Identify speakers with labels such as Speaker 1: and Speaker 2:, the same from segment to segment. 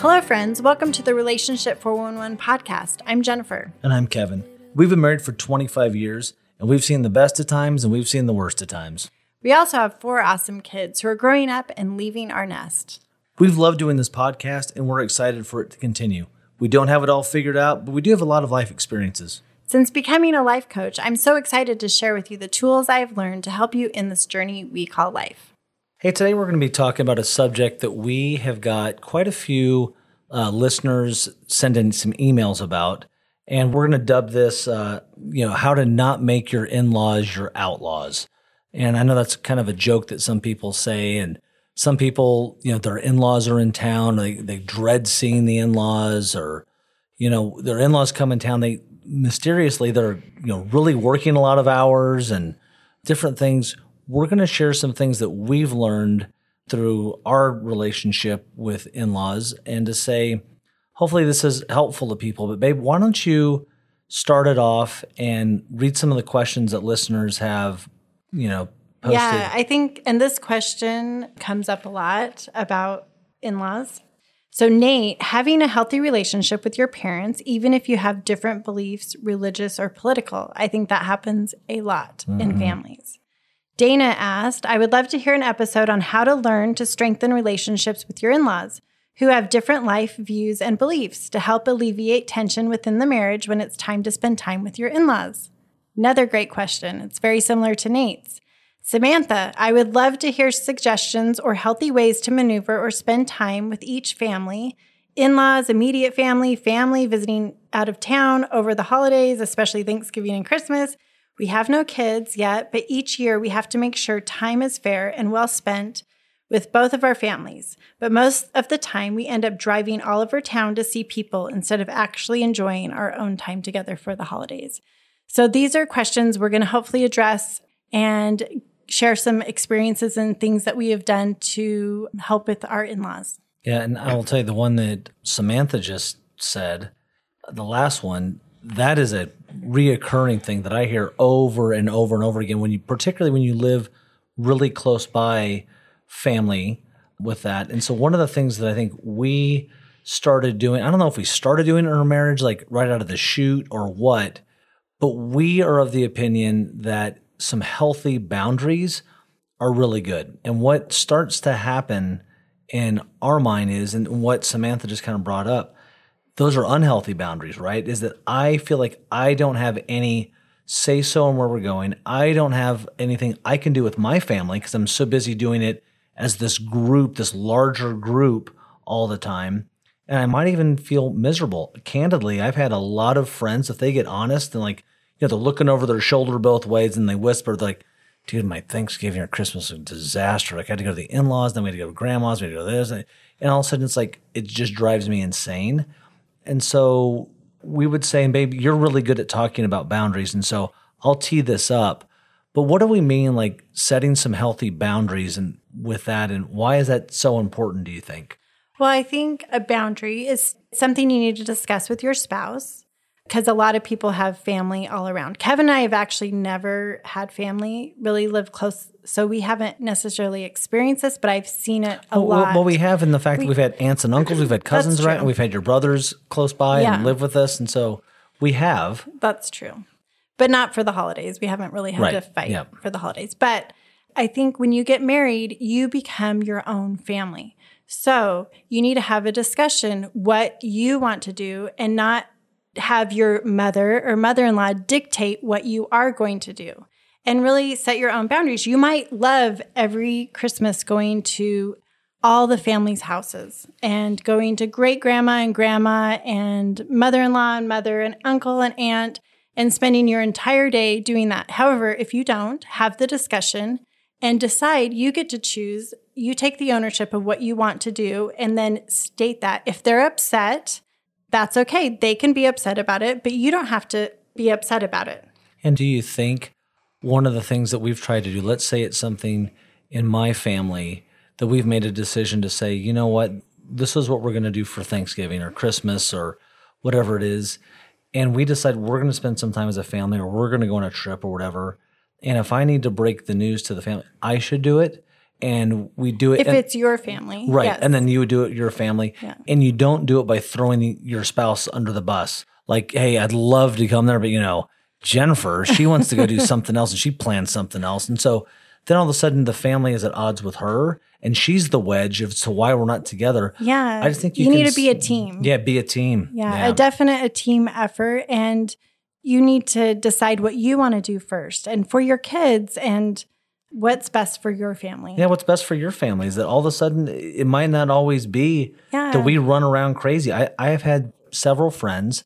Speaker 1: Hello, friends. Welcome to the Relationship 411 podcast. I'm Jennifer.
Speaker 2: And I'm Kevin. We've been married for 25 years, and we've seen the best of times and we've seen the worst of times.
Speaker 1: We also have four awesome kids who are growing up and leaving our nest.
Speaker 2: We've loved doing this podcast, and we're excited for it to continue. We don't have it all figured out, but we do have a lot of life experiences.
Speaker 1: Since becoming a life coach, I'm so excited to share with you the tools I've learned to help you in this journey we call life.
Speaker 2: Hey, today we're going to be talking about a subject that we have got quite a few uh, listeners sending some emails about. And we're going to dub this, uh, you know, how to not make your in laws your outlaws. And I know that's kind of a joke that some people say. And some people, you know, their in laws are in town, they, they dread seeing the in laws, or, you know, their in laws come in town, they mysteriously, they're, you know, really working a lot of hours and different things we're going to share some things that we've learned through our relationship with in laws and to say, hopefully, this is helpful to people. But, babe, why don't you start it off and read some of the questions that listeners have, you know, posted?
Speaker 1: Yeah, I think, and this question comes up a lot about in laws. So, Nate, having a healthy relationship with your parents, even if you have different beliefs, religious or political, I think that happens a lot mm-hmm. in families. Dana asked, I would love to hear an episode on how to learn to strengthen relationships with your in laws who have different life views and beliefs to help alleviate tension within the marriage when it's time to spend time with your in laws. Another great question. It's very similar to Nate's. Samantha, I would love to hear suggestions or healthy ways to maneuver or spend time with each family in laws, immediate family, family visiting out of town over the holidays, especially Thanksgiving and Christmas we have no kids yet, but each year we have to make sure time is fair and well spent with both of our families. But most of the time, we end up driving all over town to see people instead of actually enjoying our own time together for the holidays. So, these are questions we're going to hopefully address and share some experiences and things that we have done to help with our in laws.
Speaker 2: Yeah, and I will tell you the one that Samantha just said, the last one, that is a reoccurring thing that I hear over and over and over again when you particularly when you live really close by family with that. And so one of the things that I think we started doing, I don't know if we started doing it in our marriage like right out of the chute or what, but we are of the opinion that some healthy boundaries are really good. And what starts to happen in our mind is, and what Samantha just kind of brought up, those are unhealthy boundaries, right? Is that I feel like I don't have any say so on where we're going. I don't have anything I can do with my family because I'm so busy doing it as this group, this larger group all the time. And I might even feel miserable. Candidly, I've had a lot of friends, if they get honest and like, you know, they're looking over their shoulder both ways and they whisper, like, dude, my Thanksgiving or Christmas was a disaster. Like I had to go to the in-laws, then we had to go to grandma's, we had to go to this. And all of a sudden it's like, it just drives me insane. And so we would say, babe, you're really good at talking about boundaries. And so I'll tee this up. But what do we mean like setting some healthy boundaries and with that and why is that so important do you think?
Speaker 1: Well, I think a boundary is something you need to discuss with your spouse because a lot of people have family all around. Kevin and I have actually never had family really live close, so we haven't necessarily experienced this, but I've seen it a
Speaker 2: well,
Speaker 1: lot.
Speaker 2: Well, we have in the fact we, that we've had aunts and uncles, we've had cousins around, and we've had your brothers close by yeah. and live with us, and so we have.
Speaker 1: That's true, but not for the holidays. We haven't really had right. to fight yeah. for the holidays, but. I think when you get married, you become your own family. So you need to have a discussion what you want to do and not have your mother or mother in law dictate what you are going to do and really set your own boundaries. You might love every Christmas going to all the family's houses and going to great grandma and grandma and mother in law and mother and uncle and aunt and spending your entire day doing that. However, if you don't, have the discussion and decide you get to choose, you take the ownership of what you want to do and then state that. If they're upset, that's okay. They can be upset about it, but you don't have to be upset about it.
Speaker 2: And do you think one of the things that we've tried to do, let's say it's something in my family that we've made a decision to say, you know what, this is what we're going to do for Thanksgiving or Christmas or whatever it is. And we decide we're going to spend some time as a family or we're going to go on a trip or whatever. And if I need to break the news to the family, I should do it. And we do it
Speaker 1: If
Speaker 2: and-
Speaker 1: it's your family.
Speaker 2: right
Speaker 1: yes.
Speaker 2: and then you would do it your family
Speaker 1: Yeah.
Speaker 2: and you don't do it by throwing your spouse under the bus like hey i'd love to come there but you know jennifer she wants to go do something else and she plans something else and so then all of a sudden the family is at odds with her and she's the wedge as to why we're not together
Speaker 1: yeah.
Speaker 2: i just think you,
Speaker 1: you need to be a team.
Speaker 2: yeah be a team
Speaker 1: Yeah, a definite a team effort and you need to decide what you want to do first and for your kids and what's best for your family.
Speaker 2: yeah what's best for your family is that all of a sudden it might not always be
Speaker 1: Yeah.
Speaker 2: that we run around crazy i, I have had several friends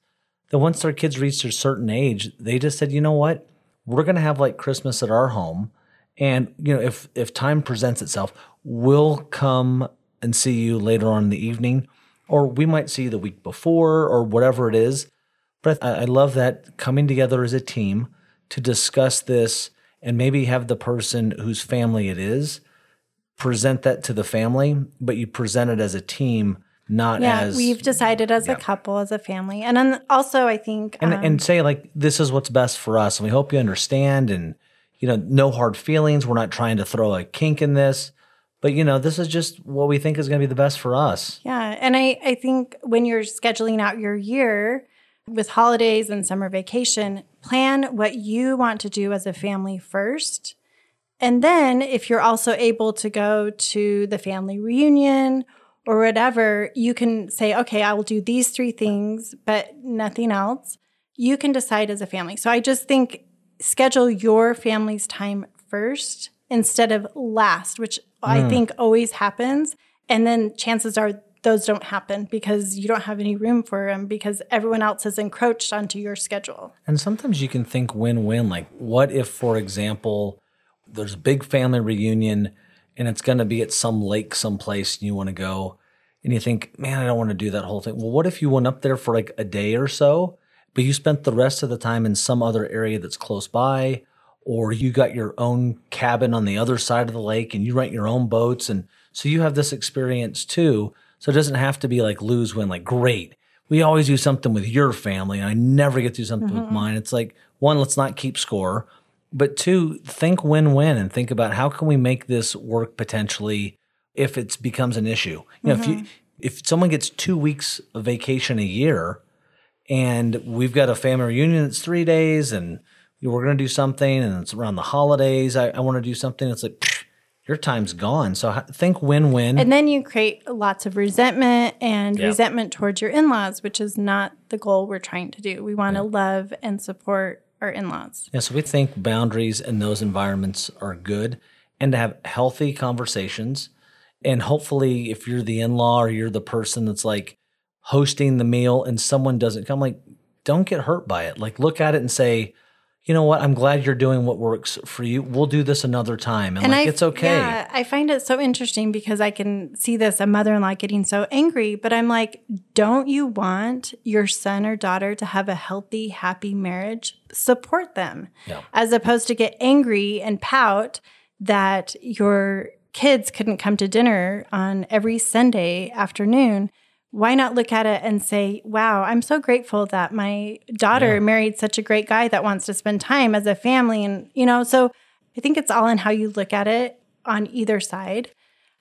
Speaker 2: that once their kids reached a certain age they just said you know what we're going to have like christmas at our home and you know if if time presents itself we'll come and see you later on in the evening or we might see you the week before or whatever it is but I, I love that coming together as a team to discuss this and maybe have the person whose family it is present that to the family, but you present it as a team, not
Speaker 1: Yeah,
Speaker 2: as
Speaker 1: we've decided as a couple, as a family. And then also I think
Speaker 2: and,
Speaker 1: um,
Speaker 2: and say like this is what's best for us, and we hope you understand. And you know, no hard feelings. We're not trying to throw a kink in this, but you know, this is just what we think is going to be the best for us.
Speaker 1: Yeah. And I, I think when you're scheduling out your year with holidays and summer vacation, plan what you want to do as a family first. And then if you're also able to go to the family reunion or whatever, you can say, okay, I will do these three things, but nothing else. You can decide as a family. So I just think schedule your family's time first instead of last, which I hmm. think always happens. And then chances are those don't happen because you don't have any room for them because everyone else has encroached onto your schedule.
Speaker 2: And sometimes you can think win win. Like, what if, for example, there's a big family reunion and it's going to be at some lake someplace and you want to go and you think, man, I don't want to do that whole thing. Well, what if you went up there for like a day or so, but you spent the rest of the time in some other area that's close by? Or you got your own cabin on the other side of the lake and you rent your own boats. And so you have this experience too. So it doesn't have to be like lose win, like great. We always do something with your family and I never get to do something with mm-hmm. mine. It's like, one, let's not keep score. But two, think win-win and think about how can we make this work potentially if it becomes an issue. You know, if you mm-hmm. if someone gets two weeks of vacation a year and we've got a family reunion that's three days and we're going to do something and it's around the holidays, I, I want to do something. It's like your time's gone. So think win-win.
Speaker 1: And then you create lots of resentment and
Speaker 2: Yeah.
Speaker 1: resentment towards your in laws, which is not the goal we're trying to do. We want to love and support our in laws.
Speaker 2: Yeah, so we think boundaries in those environments are good and to have healthy conversations. And hopefully, if you're the in law or you're the person that's like hosting the meal and someone doesn't come, like, don't get hurt by it. Like, look at it and say, you know what? I'm glad you're doing what works for you. We'll do this another time. And, like,
Speaker 1: I,
Speaker 2: it's okay.
Speaker 1: Yeah, I find it so interesting because I can see this a mother in law getting so angry, but I'm like, don't you want your son or daughter to have a healthy, happy marriage? Support them
Speaker 2: Yeah.
Speaker 1: as opposed to get angry and pout that your kids couldn't come to dinner on every Sunday afternoon. Why not look at it and say, wow, I'm so grateful that my daughter married such a great guy that wants to spend time as a family? And, you know, so I think it's all in how you look at it on either side.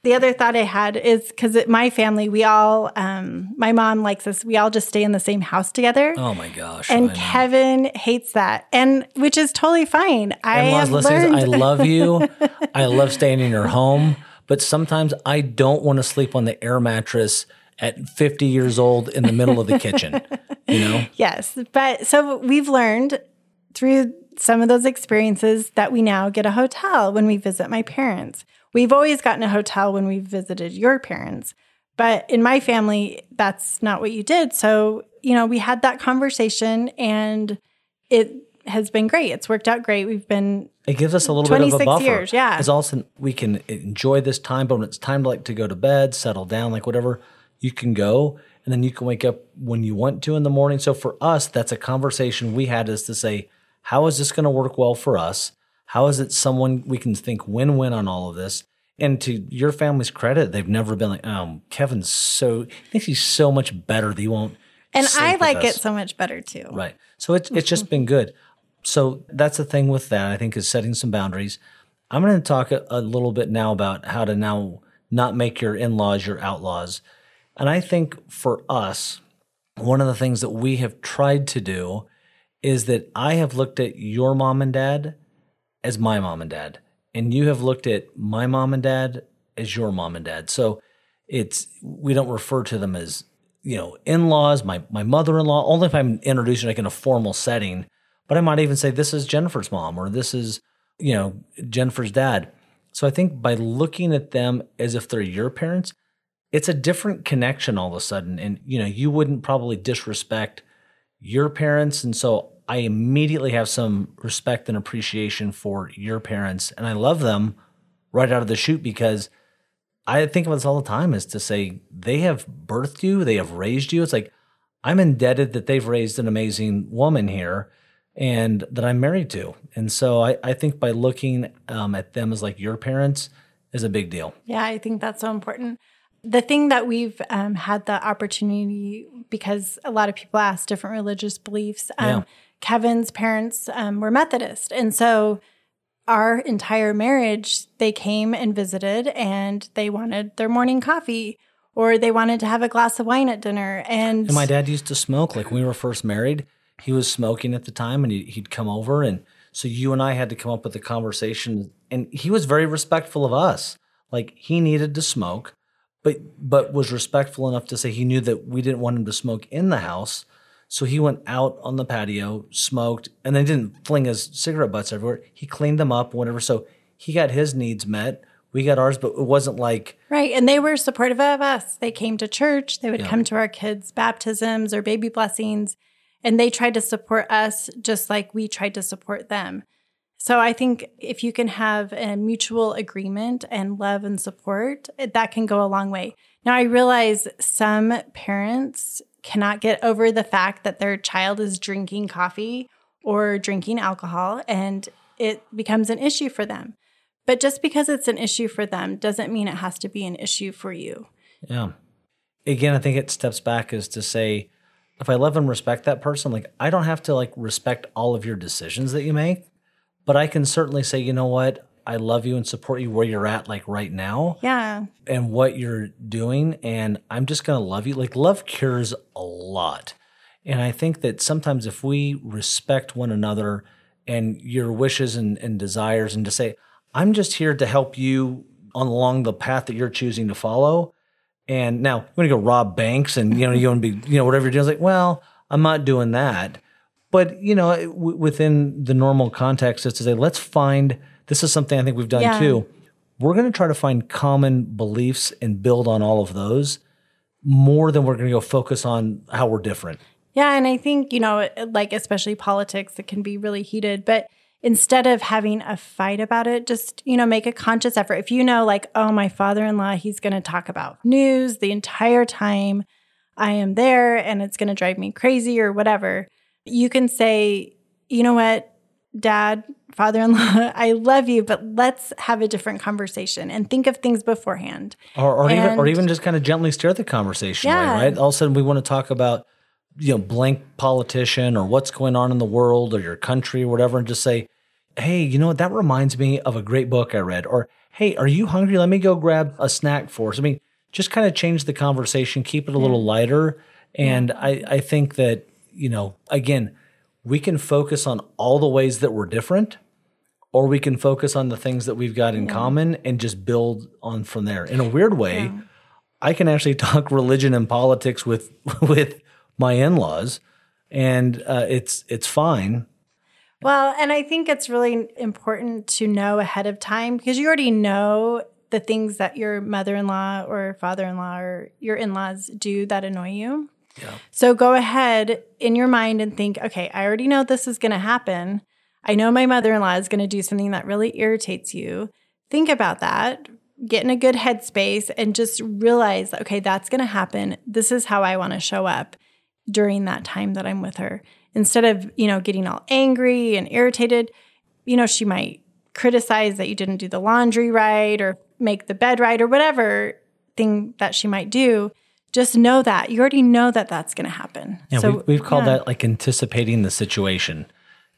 Speaker 1: The other thought I had is because my family, we all, um, my mom likes us, we all just stay in the same house together.
Speaker 2: Oh my gosh.
Speaker 1: and. Kevin hates that, and which is totally fine. I have learned.
Speaker 2: I love you. I love staying in your home, but sometimes I don't want to sleep on the air mattress at 50 years old in the middle of the kitchen. You know?
Speaker 1: Yes. But so we've learned through some of those experiences that we now get a hotel when we visit my parents. We've always gotten a hotel when we've visited your parents. But in my family, that's not what you did. So, you know, we had that conversation and it has been great. It's worked out great. We've been
Speaker 2: It gives us a little bit of a buffer.
Speaker 1: years, yeah.
Speaker 2: It's also we can enjoy this time, but when it's time to like to go to bed, settle down, like whatever, you can go and then you can wake up when you want to in the morning. So for us, that's a conversation we had is to say, how is this going to work well for us? How is it someone we can think win-win on all of this? And to your family's credit, they've never been like, um, Kevin's so thinks he's so much better that he won't.
Speaker 1: and I like
Speaker 2: us."
Speaker 1: it so much better too.
Speaker 2: Right. So it's it's just been good. So that's the thing with that. I think is setting some boundaries. I'm going to talk a, a little bit now about how to now not make your in laws your outlaws. And I think for us, one of the things that we have tried to do is that I have looked at your mom and dad as my mom and dad, and you have looked at my mom and dad as your mom and dad. So it's we don't refer to them as you know in-laws, my my mother-in-law, only if I'm introducing like in a formal setting. But I might even say this is Jennifer's mom or this is you know Jennifer's dad. So I think by looking at them as if they're your parents, it's a different connection all of a sudden. And you know, you wouldn't probably disrespect your parents. And so I immediately have some respect and appreciation for your parents. And I love them right out of the chute because I think about this all the time is to say they have birthed you, they have raised you. It's like I'm indebted that they've raised an amazing woman here and that I'm married to. And so I, I think by looking um, at them as like your parents is a big deal.
Speaker 1: Yeah, I think that's so important. The thing that we've um, had the opportunity, because a lot of people ask different religious beliefs, um, yeah. Kevin's parents um, were Methodist. And so our entire marriage, they came and visited and they wanted their morning coffee or they wanted to have a glass of wine at dinner. And,
Speaker 2: and my dad used to smoke. Like when we were first married, he was smoking at the time and he'd come over. And so you and I had to come up with a conversation. And he was very respectful of us. Like he needed to smoke, but but was respectful enough to say he knew that we didn't want him to smoke in the house. So he went out on the patio, smoked, and then didn't fling his cigarette butts everywhere. He cleaned them up, whatever. So he got his needs met. We got ours, but it wasn't like
Speaker 1: right. And they were supportive of us. They came to church. They would yeah. come to our kids' baptisms or baby blessings, and they tried to support us just like we tried to support them. So I think if you can have a mutual agreement and love and support, that can go a long way. Now I realize some parents cannot get over the fact that their child is drinking coffee or drinking alcohol and it becomes an issue for them. But just because it's an issue for them doesn't mean it has to be an issue for you.
Speaker 2: Yeah. Again, I think it steps back is to say, if I love and respect that person, like I don't have to like respect all of your decisions that you make, but I can certainly say, you know what? I love you and support you where you're at, like right now.
Speaker 1: Yeah.
Speaker 2: And what you're doing. And I'm just going to love you. Like, love cures a lot. And I think that sometimes if we respect one another and your wishes and, and desires, and to say, I'm just here to help you along the path that you're choosing to follow. And now you want to go rob banks and, you know, you want to be, you know, whatever you're doing. It's like, well, I'm not doing that. But, you know, w- within the normal context, is to say, let's find this is something I think we've done yeah. too. We're going to try to find common beliefs and build on all of those more than we're going to go focus on how we're different.
Speaker 1: Yeah. And I think, you know, like especially politics, it can be really heated. But instead of having a fight about it, just, you know, make a conscious effort. If you know, like, oh, my father in law, he's going to talk about news the entire time I am there and it's going to drive me crazy or whatever, you can say, you know what, dad, father in law, I love you, but let's have a different conversation and think of things beforehand.
Speaker 2: Or, or even, or even just kind of gently steer the conversation yeah. away, right? All of a sudden, we want to talk about, you know, blank politician or what's going on in the world or your country or whatever, and just say, hey, you know what? That reminds me of a great book I read. Or, hey, are you hungry? Let me go grab a snack for us. I mean, just kind of change the conversation, keep it a little lighter. And yeah. I, I think that, you know, again, we can focus on all the ways that we're different or we can focus on the things that we've got in yeah. common and just build on from there. In a weird way, yeah. I can actually talk religion and politics with with my in-laws and uh, it's it's fine.
Speaker 1: Well, and I think it's really important to know ahead of time because you already know the things that your mother-in-law or father-in-law or your in-laws do that annoy you. So go ahead in your mind and think, okay, I already know this is going to happen. I know my mother in law is going to do something that really irritates you. Think about that. Get in a good headspace and just realize, okay, that's going to happen. This is how I want to show up during that time that I'm with her. Instead of, you know, getting all angry and irritated, you know, she might criticize that you didn't do the laundry right or make the bed right or whatever thing that she might do just know that you already know that that's going to happen.
Speaker 2: Yeah, so we've, we've called yeah. that like anticipating the situation.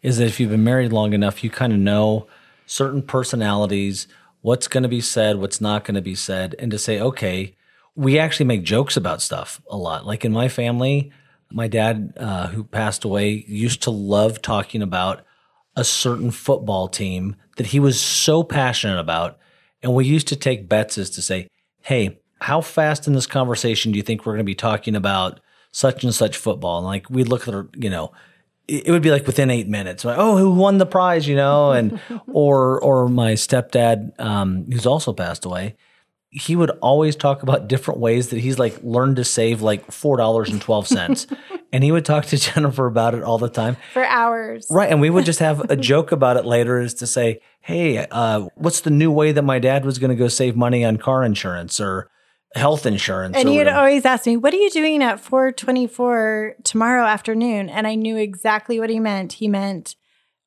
Speaker 2: Is that if you've been married long enough, you kind of know certain personalities, what's going to be said, what's not going to be said, and to say, okay, we actually make jokes about stuff a lot. Like in my family, my dad, uh, who passed away, used to love talking about a certain football team that he was so passionate about. And we used to take bets as to say, hey, how fast in this conversation do you think we're going to be talking about such and such football? And like we'd look at, you know, it would be like within eight minutes, like, oh, who won the prize, you know, and or or my stepdad, um, who's also passed away, he would always talk about different ways that he's like learned to save like four dollars and twelve cents, and he would talk to Jennifer about it all the time.
Speaker 1: For hours,
Speaker 2: right? And we would just have a joke about it later, is to say, hey, uh, what's the new way that my dad was going to go save money on car insurance? Or health insurance.
Speaker 1: And he'd always ask me, "What are you doing at 4:24 tomorrow afternoon?" And I knew exactly what he meant. He meant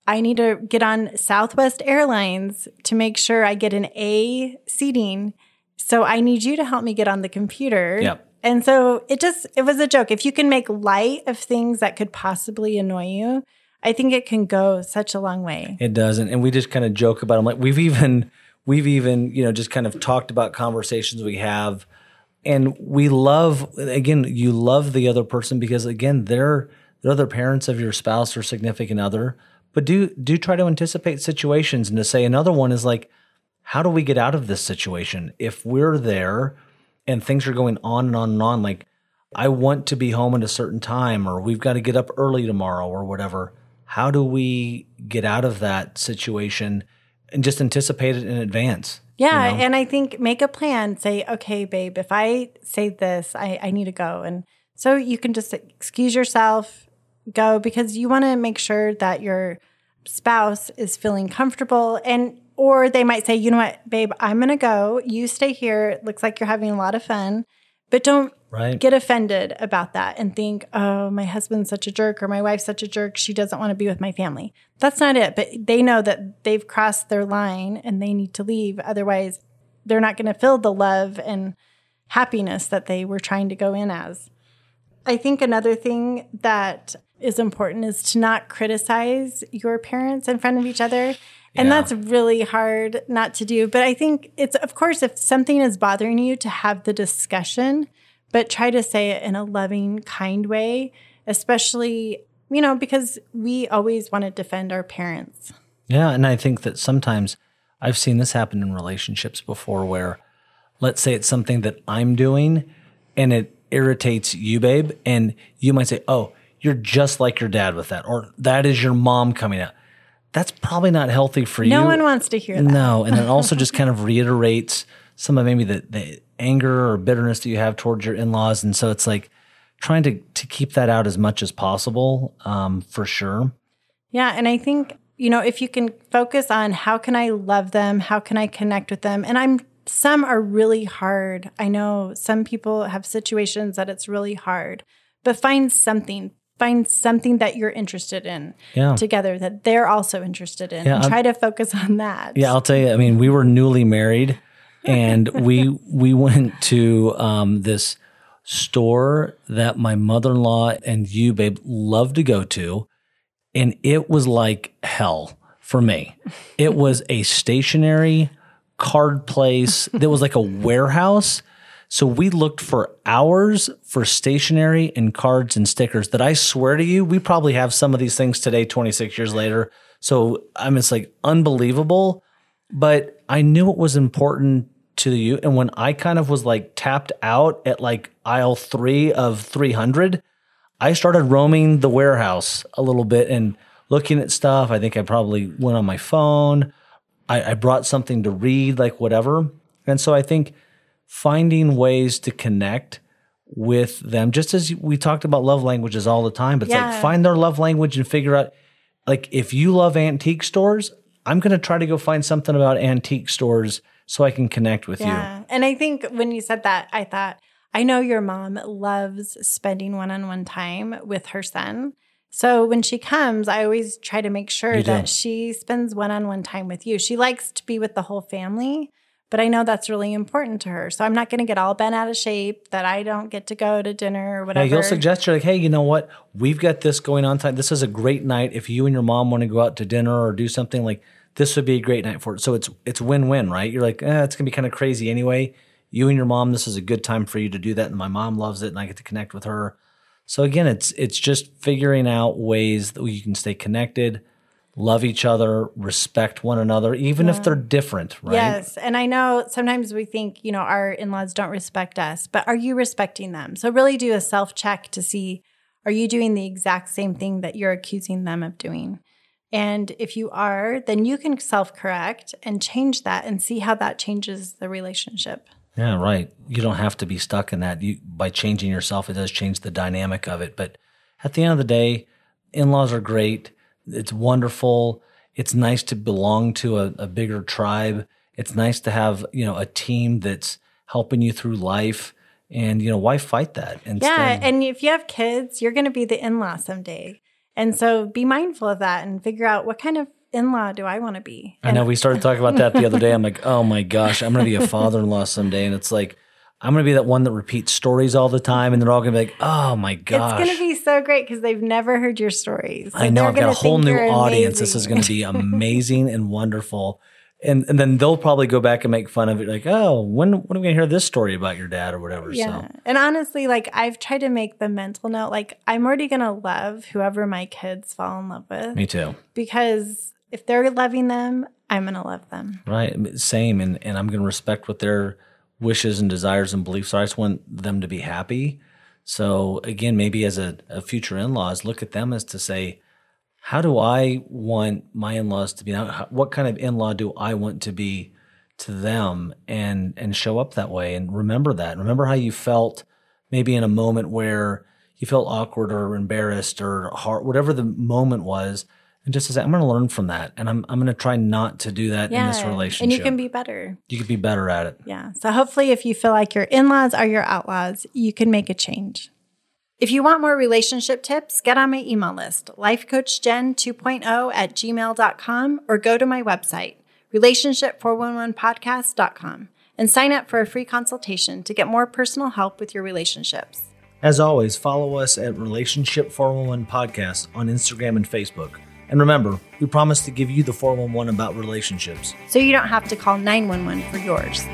Speaker 1: I need to get on Southwest Airlines to make sure I get an A seating. So I need you to help me get on the computer.
Speaker 2: Yep.
Speaker 1: And so it just it was a joke. If you can make light of things that could possibly annoy you, I think it can go such a long way.
Speaker 2: It doesn't. And we just kind of joke about them. Like we've even we've even, you know, just kind of talked about conversations we have and we love again you love the other person because again they're they're the parents of your spouse or significant other. But do do try to anticipate situations and to say another one is like how do we get out of this situation? If we're there and things are going on and on and on like i want to be home at a certain time or we've got to get up early tomorrow or whatever how do we get out of that situation and just anticipate it in advance
Speaker 1: yeah. You know? And I think make a plan. Say, okay, babe, if I say this, I, I need to go. And so you can just excuse yourself, go because you want to make sure that your spouse is feeling comfortable. And, or they might say, you know what, babe, I'm going to go. You stay here. It looks like you're having a lot of fun, but don't
Speaker 2: right.
Speaker 1: get offended about that and think, oh, my husband's such a jerk or my wife's such a jerk. She doesn't want to be with my family. That's not it. But they know that they've crossed their line and they need to leave. Otherwise, they're not going to feel the love and happiness that they were trying to go in as. I think another thing that is important is to not criticize your parents in front of each other. And yeah. that's really hard not to do. But I think it's, of course, if something is bothering you, to have the discussion but try to say it in a loving, kind way, especially, you know, because we always want to defend our parents.
Speaker 2: Yeah. And I think that sometimes I've seen this happen in relationships before where, let's say it's something that I'm doing and it irritates you, babe. And you might say, Oh, you're just like your dad with that, or that is your mom coming out. That's probably not healthy for
Speaker 1: no
Speaker 2: you.
Speaker 1: No one wants to hear that.
Speaker 2: No. And it also just kind of reiterates some of maybe the, the anger or bitterness that you have towards your in-laws. And so it's like trying to to keep that out as much as possible um, for sure.
Speaker 1: Yeah. And i think you know if you can focus on how can i love them? How can i connect with them? And i'm some are really hard. I know some people have situations that it's really hard but find something find something that you're interested in
Speaker 2: yeah.
Speaker 1: together that they're also interested in yeah, and try I'm, to focus on that.
Speaker 2: Yeah i'll tell you i mean we were newly married and we we went to um, this store that my mother-in-law and you babe love to go to. And it was like hell for me. It was a stationery card place that was like a warehouse. So we looked for hours for stationery and cards and stickers that I swear to you, we probably have some of these things today, 26 years later. So I mean, it's like unbelievable, but I knew it was important to you. And when I kind of was like tapped out at like aisle three of 300, I started roaming the warehouse a little bit and looking at stuff. I think I probably went on my phone. I, I brought something to read, like whatever. And so I think finding ways to connect with them, just as we talked about love languages all the time, but it's like find their love language and figure out, like, if you love antique stores, I'm going to try to go find something about antique stores so I can connect with yeah.
Speaker 1: you. And I think when you said that, I thought, I know your mom loves spending one on one time with her son. So when she comes, I always try to make sure that she spends one on one time with you. She likes to be with the whole family, but I know that's really important to her. So I'm not going to get all bent out of shape that I don't get to go to dinner or whatever.
Speaker 2: Yeah, you'll suggest you're like, hey, you know what? We've got this going on. Time. This is a great night. If you and your mom want to go out to dinner or do something like this would be a great night for it. So it's it's win win, right? You're like, eh, it's gonna be kind of crazy anyway. You and your mom, this is a good time for you to do that, and my mom loves it, and I get to connect with her. So again, it's it's just figuring out ways that you can stay connected, love each other, respect one another, even if they're different, right?
Speaker 1: Yes. And I know sometimes we think, you know, our in laws don't respect us, but are you respecting them? So really do a self check to see are you doing the exact same thing that you're accusing them of doing? And if you are, then you can self correct and change that and see how that changes the relationship.
Speaker 2: Yeah, right. You don't have to be stuck in that. You, by changing yourself, it does change the dynamic of it. But at the end of the day, in laws are great. It's wonderful. It's nice to belong to a, a bigger tribe. It's nice to have, you know, a team that's helping you through life. And, you know, why fight that? Instead,
Speaker 1: Yeah. And if you have kids, you're going to be the in law someday. And so be mindful of that and figure out what kind of in law do I want to be?
Speaker 2: I know we started talking about that the other day. I'm like, oh my gosh, I'm going to be a father in law someday. And it's like, I'm going to be that one that repeats stories all the time. And they're all going to be like, oh my gosh.
Speaker 1: It's going to be so great because they've never heard your stories.
Speaker 2: I know I've got a whole new audience. This is going to be amazing and wonderful. And and then they'll probably go back and make fun of it, like, oh, when when are we to hear this story about your dad or whatever?
Speaker 1: Yeah.
Speaker 2: So
Speaker 1: And honestly, like I've tried to make the mental note, like I'm already going to love whoever my kids fall in love with
Speaker 2: me too.
Speaker 1: because if they're loving them, I'm going to love them.
Speaker 2: Right. Same. And and I'm going to respect what their wishes and desires and beliefs are. I just want them to be happy. So again, maybe as a, a future in-laws, look at them as to say, how do I want my in-laws to be? What kind of in-law do I want to be to them and and show up that way and remember that. Remember how you felt maybe in a moment where you felt awkward or embarrassed or hard, whatever the moment was. And just to say, I'm going to learn from that, and I'm I'm going to try not to do that in this relationship.
Speaker 1: And you can be better.
Speaker 2: you can be better at it.
Speaker 1: Yeah. So hopefully, if you feel like your in laws are your outlaws, you can make a change. If you want more relationship tips, get on my email list, lifecoachgen2.0 at gmail.com, or go to my website, relationship411podcast.com, and sign up for a free consultation to get more personal help with your relationships.
Speaker 2: As always, follow us at Relationship 411 Podcast on Instagram and Facebook. And remember, we promise to give you the 411 about relationships.
Speaker 1: So you don't have to call 911 for yours.